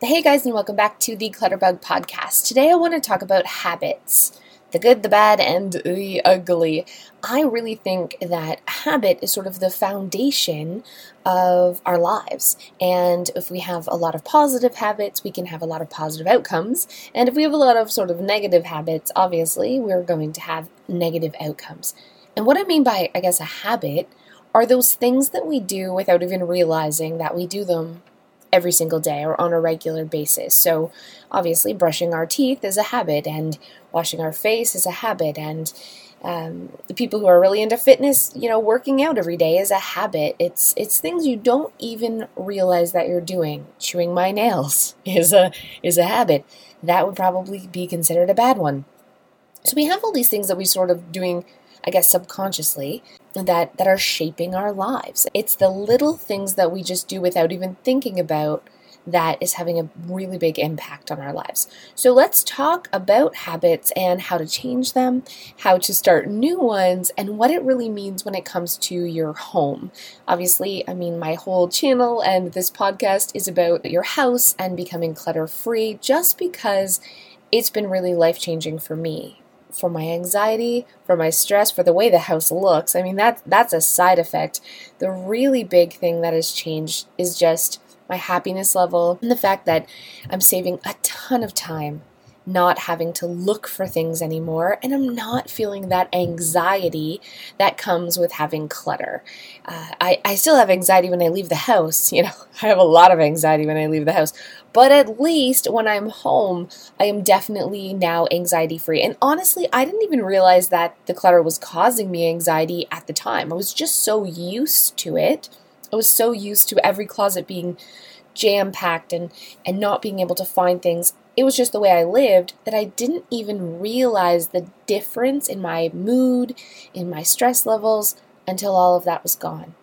Hey guys, and welcome back to the Clutterbug podcast. Today I want to talk about habits the good, the bad, and the ugly. I really think that habit is sort of the foundation of our lives. And if we have a lot of positive habits, we can have a lot of positive outcomes. And if we have a lot of sort of negative habits, obviously, we're going to have negative outcomes. And what I mean by, I guess, a habit are those things that we do without even realizing that we do them every single day or on a regular basis. So, obviously, brushing our teeth is a habit, and washing our face is a habit, and um, the people who are really into fitness, you know, working out every day is a habit. It's it's things you don't even realize that you're doing. Chewing my nails is a is a habit. That would probably be considered a bad one. So we have all these things that we sort of doing I guess subconsciously, that, that are shaping our lives. It's the little things that we just do without even thinking about that is having a really big impact on our lives. So let's talk about habits and how to change them, how to start new ones, and what it really means when it comes to your home. Obviously, I mean, my whole channel and this podcast is about your house and becoming clutter free just because it's been really life changing for me for my anxiety, for my stress, for the way the house looks. I mean, that that's a side effect. The really big thing that has changed is just my happiness level and the fact that I'm saving a ton of time not having to look for things anymore, and I'm not feeling that anxiety that comes with having clutter. Uh, I, I still have anxiety when I leave the house, you know, I have a lot of anxiety when I leave the house, but at least when I'm home, I am definitely now anxiety free. And honestly, I didn't even realize that the clutter was causing me anxiety at the time. I was just so used to it. I was so used to every closet being jam packed and, and not being able to find things it was just the way I lived that I didn't even realize the difference in my mood, in my stress levels, until all of that was gone.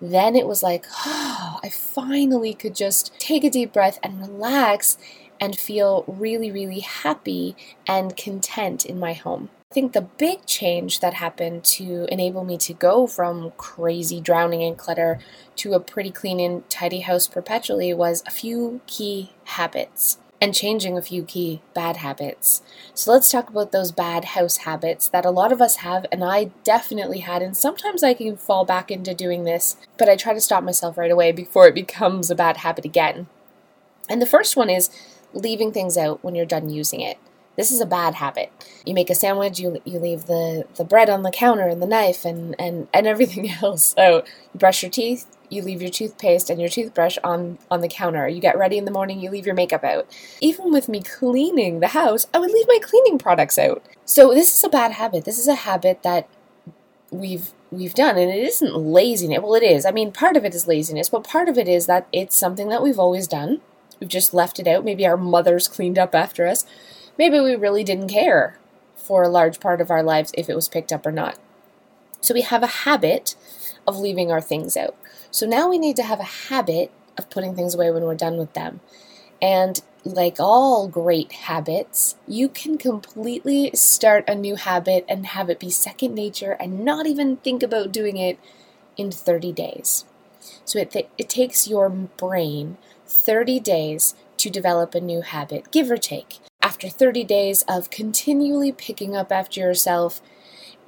Then it was like, oh, I finally could just take a deep breath and relax and feel really, really happy and content in my home. I think the big change that happened to enable me to go from crazy drowning in clutter to a pretty clean and tidy house perpetually was a few key habits and changing a few key bad habits. So let's talk about those bad house habits that a lot of us have, and I definitely had, and sometimes I can fall back into doing this, but I try to stop myself right away before it becomes a bad habit again. And the first one is leaving things out when you're done using it. This is a bad habit. You make a sandwich, you, you leave the, the bread on the counter and the knife and, and, and everything else out. You brush your teeth, you leave your toothpaste and your toothbrush on on the counter. You get ready in the morning, you leave your makeup out. Even with me cleaning the house, I would leave my cleaning products out. So this is a bad habit. This is a habit that we've we've done and it isn't laziness. Well, it is. I mean, part of it is laziness, but part of it is that it's something that we've always done. We've just left it out. Maybe our mothers cleaned up after us. Maybe we really didn't care for a large part of our lives if it was picked up or not. So we have a habit of leaving our things out. So now we need to have a habit of putting things away when we're done with them. And like all great habits, you can completely start a new habit and have it be second nature and not even think about doing it in 30 days. So it, th- it takes your brain 30 days to develop a new habit, give or take. After 30 days of continually picking up after yourself,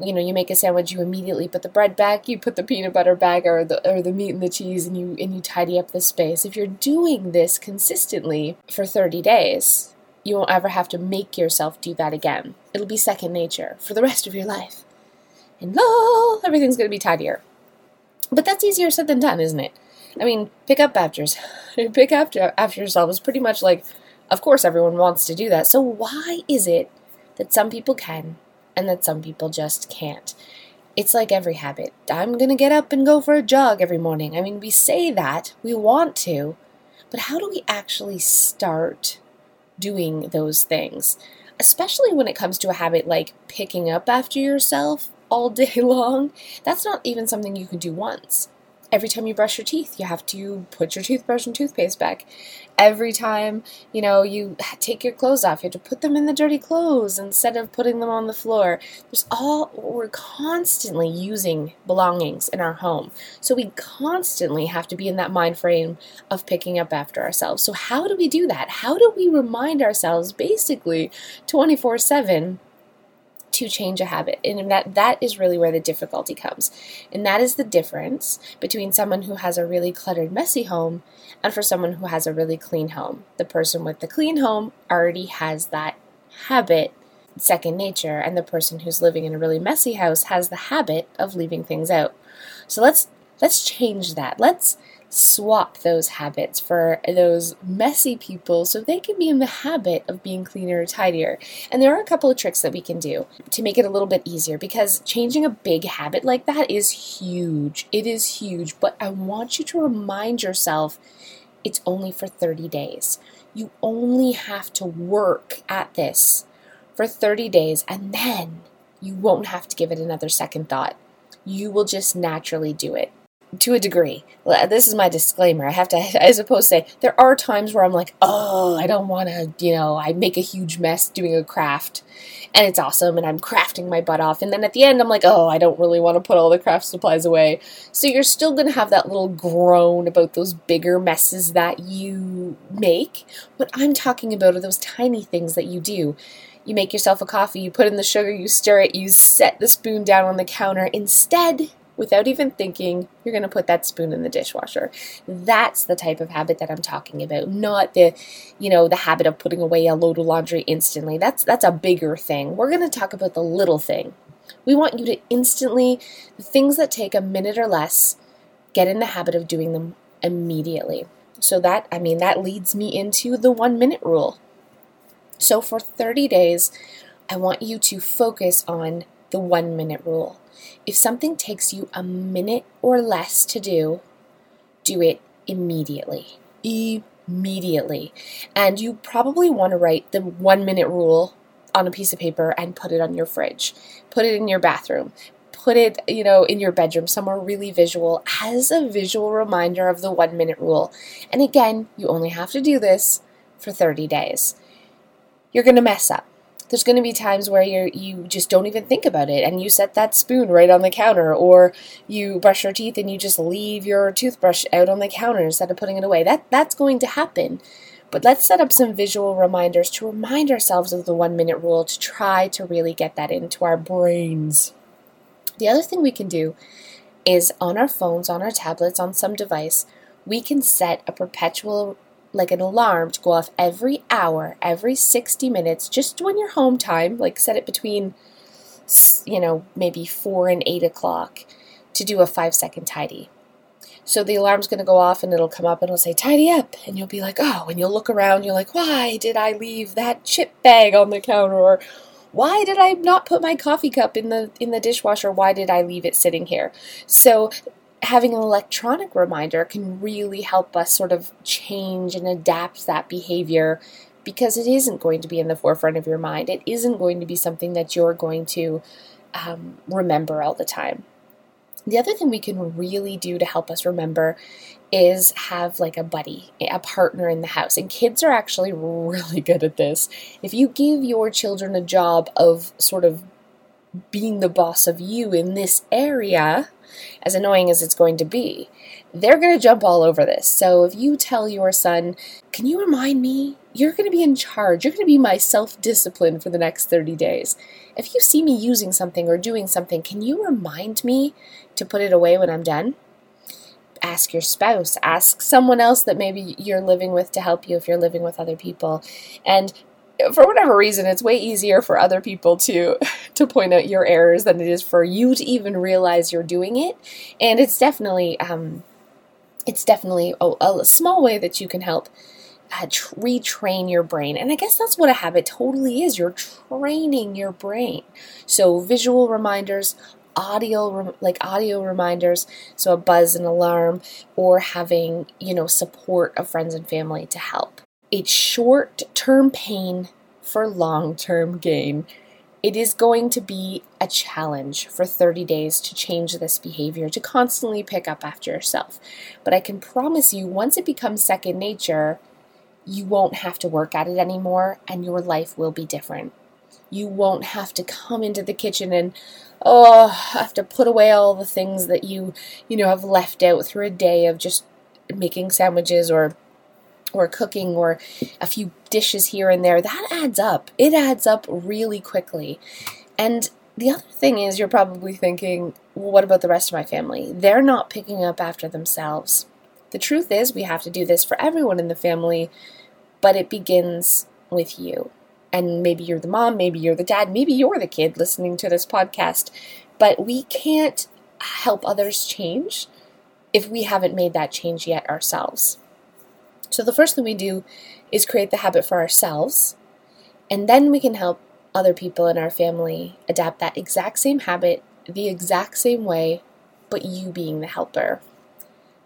you know you make a sandwich you immediately put the bread back you put the peanut butter back or the or the meat and the cheese and you and you tidy up the space. If you're doing this consistently for 30 days you won't ever have to make yourself do that again. It'll be second nature for the rest of your life. And lo everything's going to be tidier. But that's easier said than done isn't it? I mean pick up after pick after after yourself is pretty much like of course everyone wants to do that. So why is it that some people can and that some people just can't. It's like every habit. I'm going to get up and go for a jog every morning. I mean, we say that, we want to, but how do we actually start doing those things? Especially when it comes to a habit like picking up after yourself all day long. That's not even something you can do once. Every time you brush your teeth, you have to put your toothbrush and toothpaste back. Every time, you know, you take your clothes off, you have to put them in the dirty clothes instead of putting them on the floor. There's all, we're constantly using belongings in our home. So we constantly have to be in that mind frame of picking up after ourselves. So, how do we do that? How do we remind ourselves basically 24 7? To change a habit. And that that is really where the difficulty comes. And that is the difference between someone who has a really cluttered messy home and for someone who has a really clean home. The person with the clean home already has that habit second nature and the person who's living in a really messy house has the habit of leaving things out. So let's let's change that. Let's swap those habits for those messy people so they can be in the habit of being cleaner, tidier. And there are a couple of tricks that we can do to make it a little bit easier because changing a big habit like that is huge. It is huge, but I want you to remind yourself it's only for 30 days. You only have to work at this for 30 days and then you won't have to give it another second thought. You will just naturally do it to a degree. This is my disclaimer. I have to, I suppose, say there are times where I'm like, oh, I don't want to, you know, I make a huge mess doing a craft, and it's awesome, and I'm crafting my butt off, and then at the end, I'm like, oh, I don't really want to put all the craft supplies away. So you're still going to have that little groan about those bigger messes that you make. What I'm talking about are those tiny things that you do. You make yourself a coffee, you put in the sugar, you stir it, you set the spoon down on the counter. Instead, without even thinking, you're going to put that spoon in the dishwasher. That's the type of habit that I'm talking about, not the, you know, the habit of putting away a load of laundry instantly. That's that's a bigger thing. We're going to talk about the little thing. We want you to instantly the things that take a minute or less, get in the habit of doing them immediately. So that I mean that leads me into the 1 minute rule. So for 30 days, I want you to focus on the 1 minute rule. If something takes you a minute or less to do, do it immediately. Immediately. And you probably want to write the one minute rule on a piece of paper and put it on your fridge. Put it in your bathroom. Put it, you know, in your bedroom somewhere really visual as a visual reminder of the one minute rule. And again, you only have to do this for 30 days. You're going to mess up there's going to be times where you you just don't even think about it and you set that spoon right on the counter or you brush your teeth and you just leave your toothbrush out on the counter instead of putting it away. That that's going to happen. But let's set up some visual reminders to remind ourselves of the 1 minute rule to try to really get that into our brains. The other thing we can do is on our phones, on our tablets, on some device, we can set a perpetual like an alarm to go off every hour, every 60 minutes, just when your home time, like set it between, you know, maybe 4 and 8 o'clock to do a five second tidy. So the alarm's going to go off and it'll come up and it'll say, tidy up. And you'll be like, oh, and you'll look around, you're like, why did I leave that chip bag on the counter? Or why did I not put my coffee cup in the in the dishwasher? Why did I leave it sitting here? So having an electronic reminder can really help us sort of change and adapt that behavior because it isn't going to be in the forefront of your mind. It isn't going to be something that you're going to um, remember all the time. The other thing we can really do to help us remember is have like a buddy, a partner in the house. And kids are actually really good at this. If you give your children a job of sort of being the boss of you in this area, as annoying as it's going to be, they're going to jump all over this. So if you tell your son, Can you remind me? You're going to be in charge. You're going to be my self discipline for the next 30 days. If you see me using something or doing something, can you remind me to put it away when I'm done? Ask your spouse, ask someone else that maybe you're living with to help you if you're living with other people. And for whatever reason, it's way easier for other people to to point out your errors than it is for you to even realize you're doing it. And it's definitely um, it's definitely a, a small way that you can help uh, retrain your brain. And I guess that's what a habit totally is. You're training your brain. So visual reminders, audio like audio reminders so a buzz and alarm or having you know support of friends and family to help it's short term pain for long term gain. It is going to be a challenge for 30 days to change this behavior, to constantly pick up after yourself. But I can promise you, once it becomes second nature, you won't have to work at it anymore and your life will be different. You won't have to come into the kitchen and, oh, have to put away all the things that you, you know, have left out through a day of just making sandwiches or or cooking or a few dishes here and there, that adds up. It adds up really quickly. And the other thing is, you're probably thinking, well, what about the rest of my family? They're not picking up after themselves. The truth is, we have to do this for everyone in the family, but it begins with you. And maybe you're the mom, maybe you're the dad, maybe you're the kid listening to this podcast, but we can't help others change if we haven't made that change yet ourselves. So the first thing we do is create the habit for ourselves, and then we can help other people in our family adapt that exact same habit the exact same way, but you being the helper.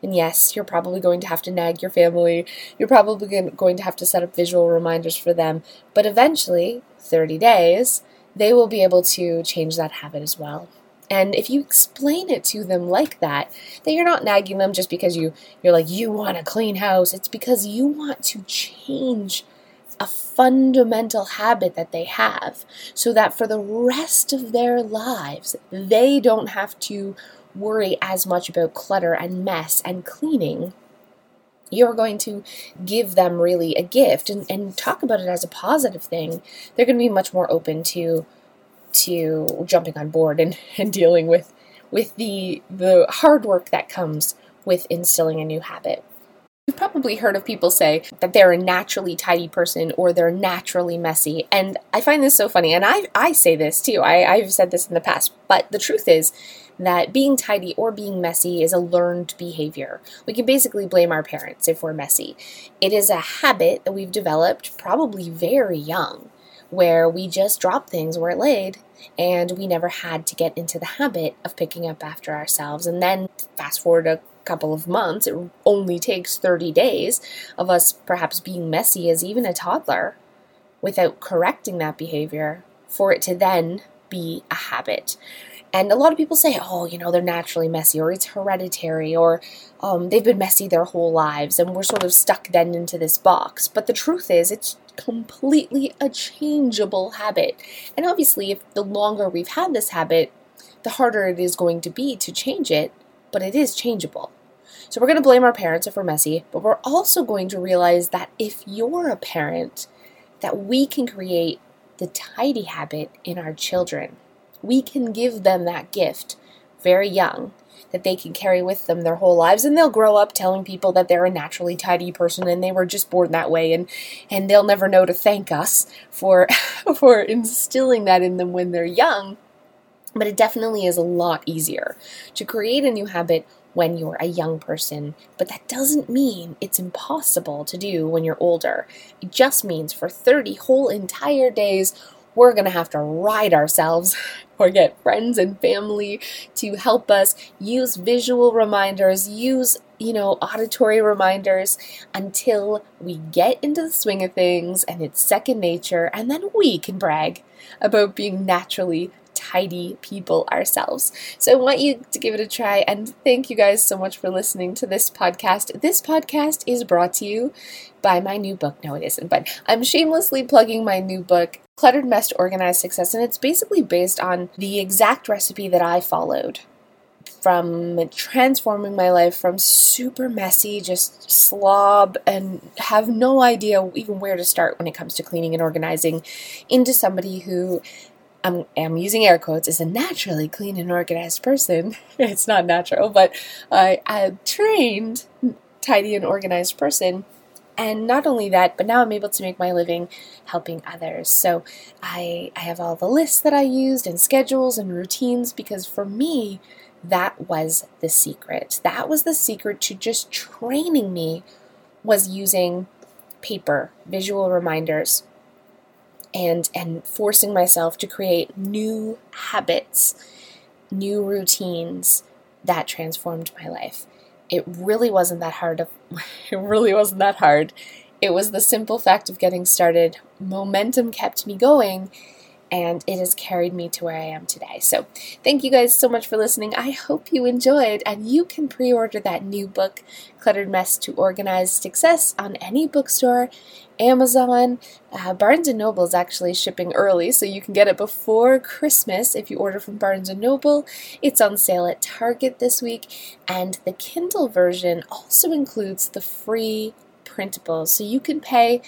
And yes, you're probably going to have to nag your family. You're probably going to have to set up visual reminders for them. But eventually, 30 days, they will be able to change that habit as well. And if you explain it to them like that, that you're not nagging them just because you you're like you want a clean house. It's because you want to change a fundamental habit that they have so that for the rest of their lives they don't have to worry as much about clutter and mess and cleaning. You're going to give them really a gift. And, and talk about it as a positive thing. They're going to be much more open to to jumping on board and, and dealing with with the the hard work that comes with instilling a new habit. You've probably heard of people say that they're a naturally tidy person or they're naturally messy. And I find this so funny. And I, I say this too. I, I've said this in the past. But the truth is that being tidy or being messy is a learned behavior. We can basically blame our parents if we're messy. It is a habit that we've developed probably very young where we just dropped things where it laid and we never had to get into the habit of picking up after ourselves. And then fast forward a couple of months, it only takes 30 days of us perhaps being messy as even a toddler without correcting that behavior for it to then be a habit. And a lot of people say, oh, you know, they're naturally messy, or it's hereditary, or um, they've been messy their whole lives, and we're sort of stuck then into this box. But the truth is, it's completely a changeable habit. And obviously, if the longer we've had this habit, the harder it is going to be to change it, but it is changeable. So we're going to blame our parents if we're messy, but we're also going to realize that if you're a parent, that we can create the tidy habit in our children we can give them that gift very young that they can carry with them their whole lives. And they'll grow up telling people that they're a naturally tidy person and they were just born that way. And and they'll never know to thank us for for instilling that in them when they're young. But it definitely is a lot easier to create a new habit when you're a young person, but that doesn't mean it's impossible to do when you're older. It just means for 30 whole entire days we're going to have to ride ourselves or get friends and family to help us use visual reminders, use, you know, auditory reminders until we get into the swing of things and it's second nature, and then we can brag about being naturally tidy people ourselves. So I want you to give it a try and thank you guys so much for listening to this podcast. This podcast is brought to you by my new book. No, it isn't, but I'm shamelessly plugging my new book, Cluttered Mess to Organized Success, and it's basically based on the exact recipe that I followed from transforming my life from super messy, just slob, and have no idea even where to start when it comes to cleaning and organizing, into somebody who I'm, I'm using air quotes, is a naturally clean and organized person. it's not natural, but I, trained, mm, tidy, and organized person. And not only that, but now I'm able to make my living helping others. So I, I have all the lists that I used and schedules and routines because for me, that was the secret. That was the secret to just training me was using paper, visual reminders, and and forcing myself to create new habits, new routines that transformed my life. It really wasn't that hard. Of, it really wasn't that hard. It was the simple fact of getting started. Momentum kept me going, and it has carried me to where I am today. So, thank you guys so much for listening. I hope you enjoyed, and you can pre order that new book, Cluttered Mess to Organized Success, on any bookstore. Amazon, uh, Barnes and Noble is actually shipping early, so you can get it before Christmas if you order from Barnes and Noble. It's on sale at Target this week, and the Kindle version also includes the free printables, so you can pay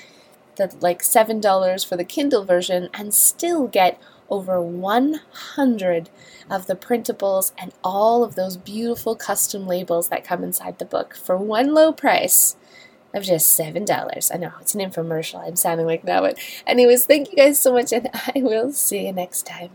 the like $7 for the Kindle version and still get over 100 of the printables and all of those beautiful custom labels that come inside the book for one low price of just $7. I know it's an infomercial. I'm sounding like that, but anyways, thank you guys so much and I will see you next time.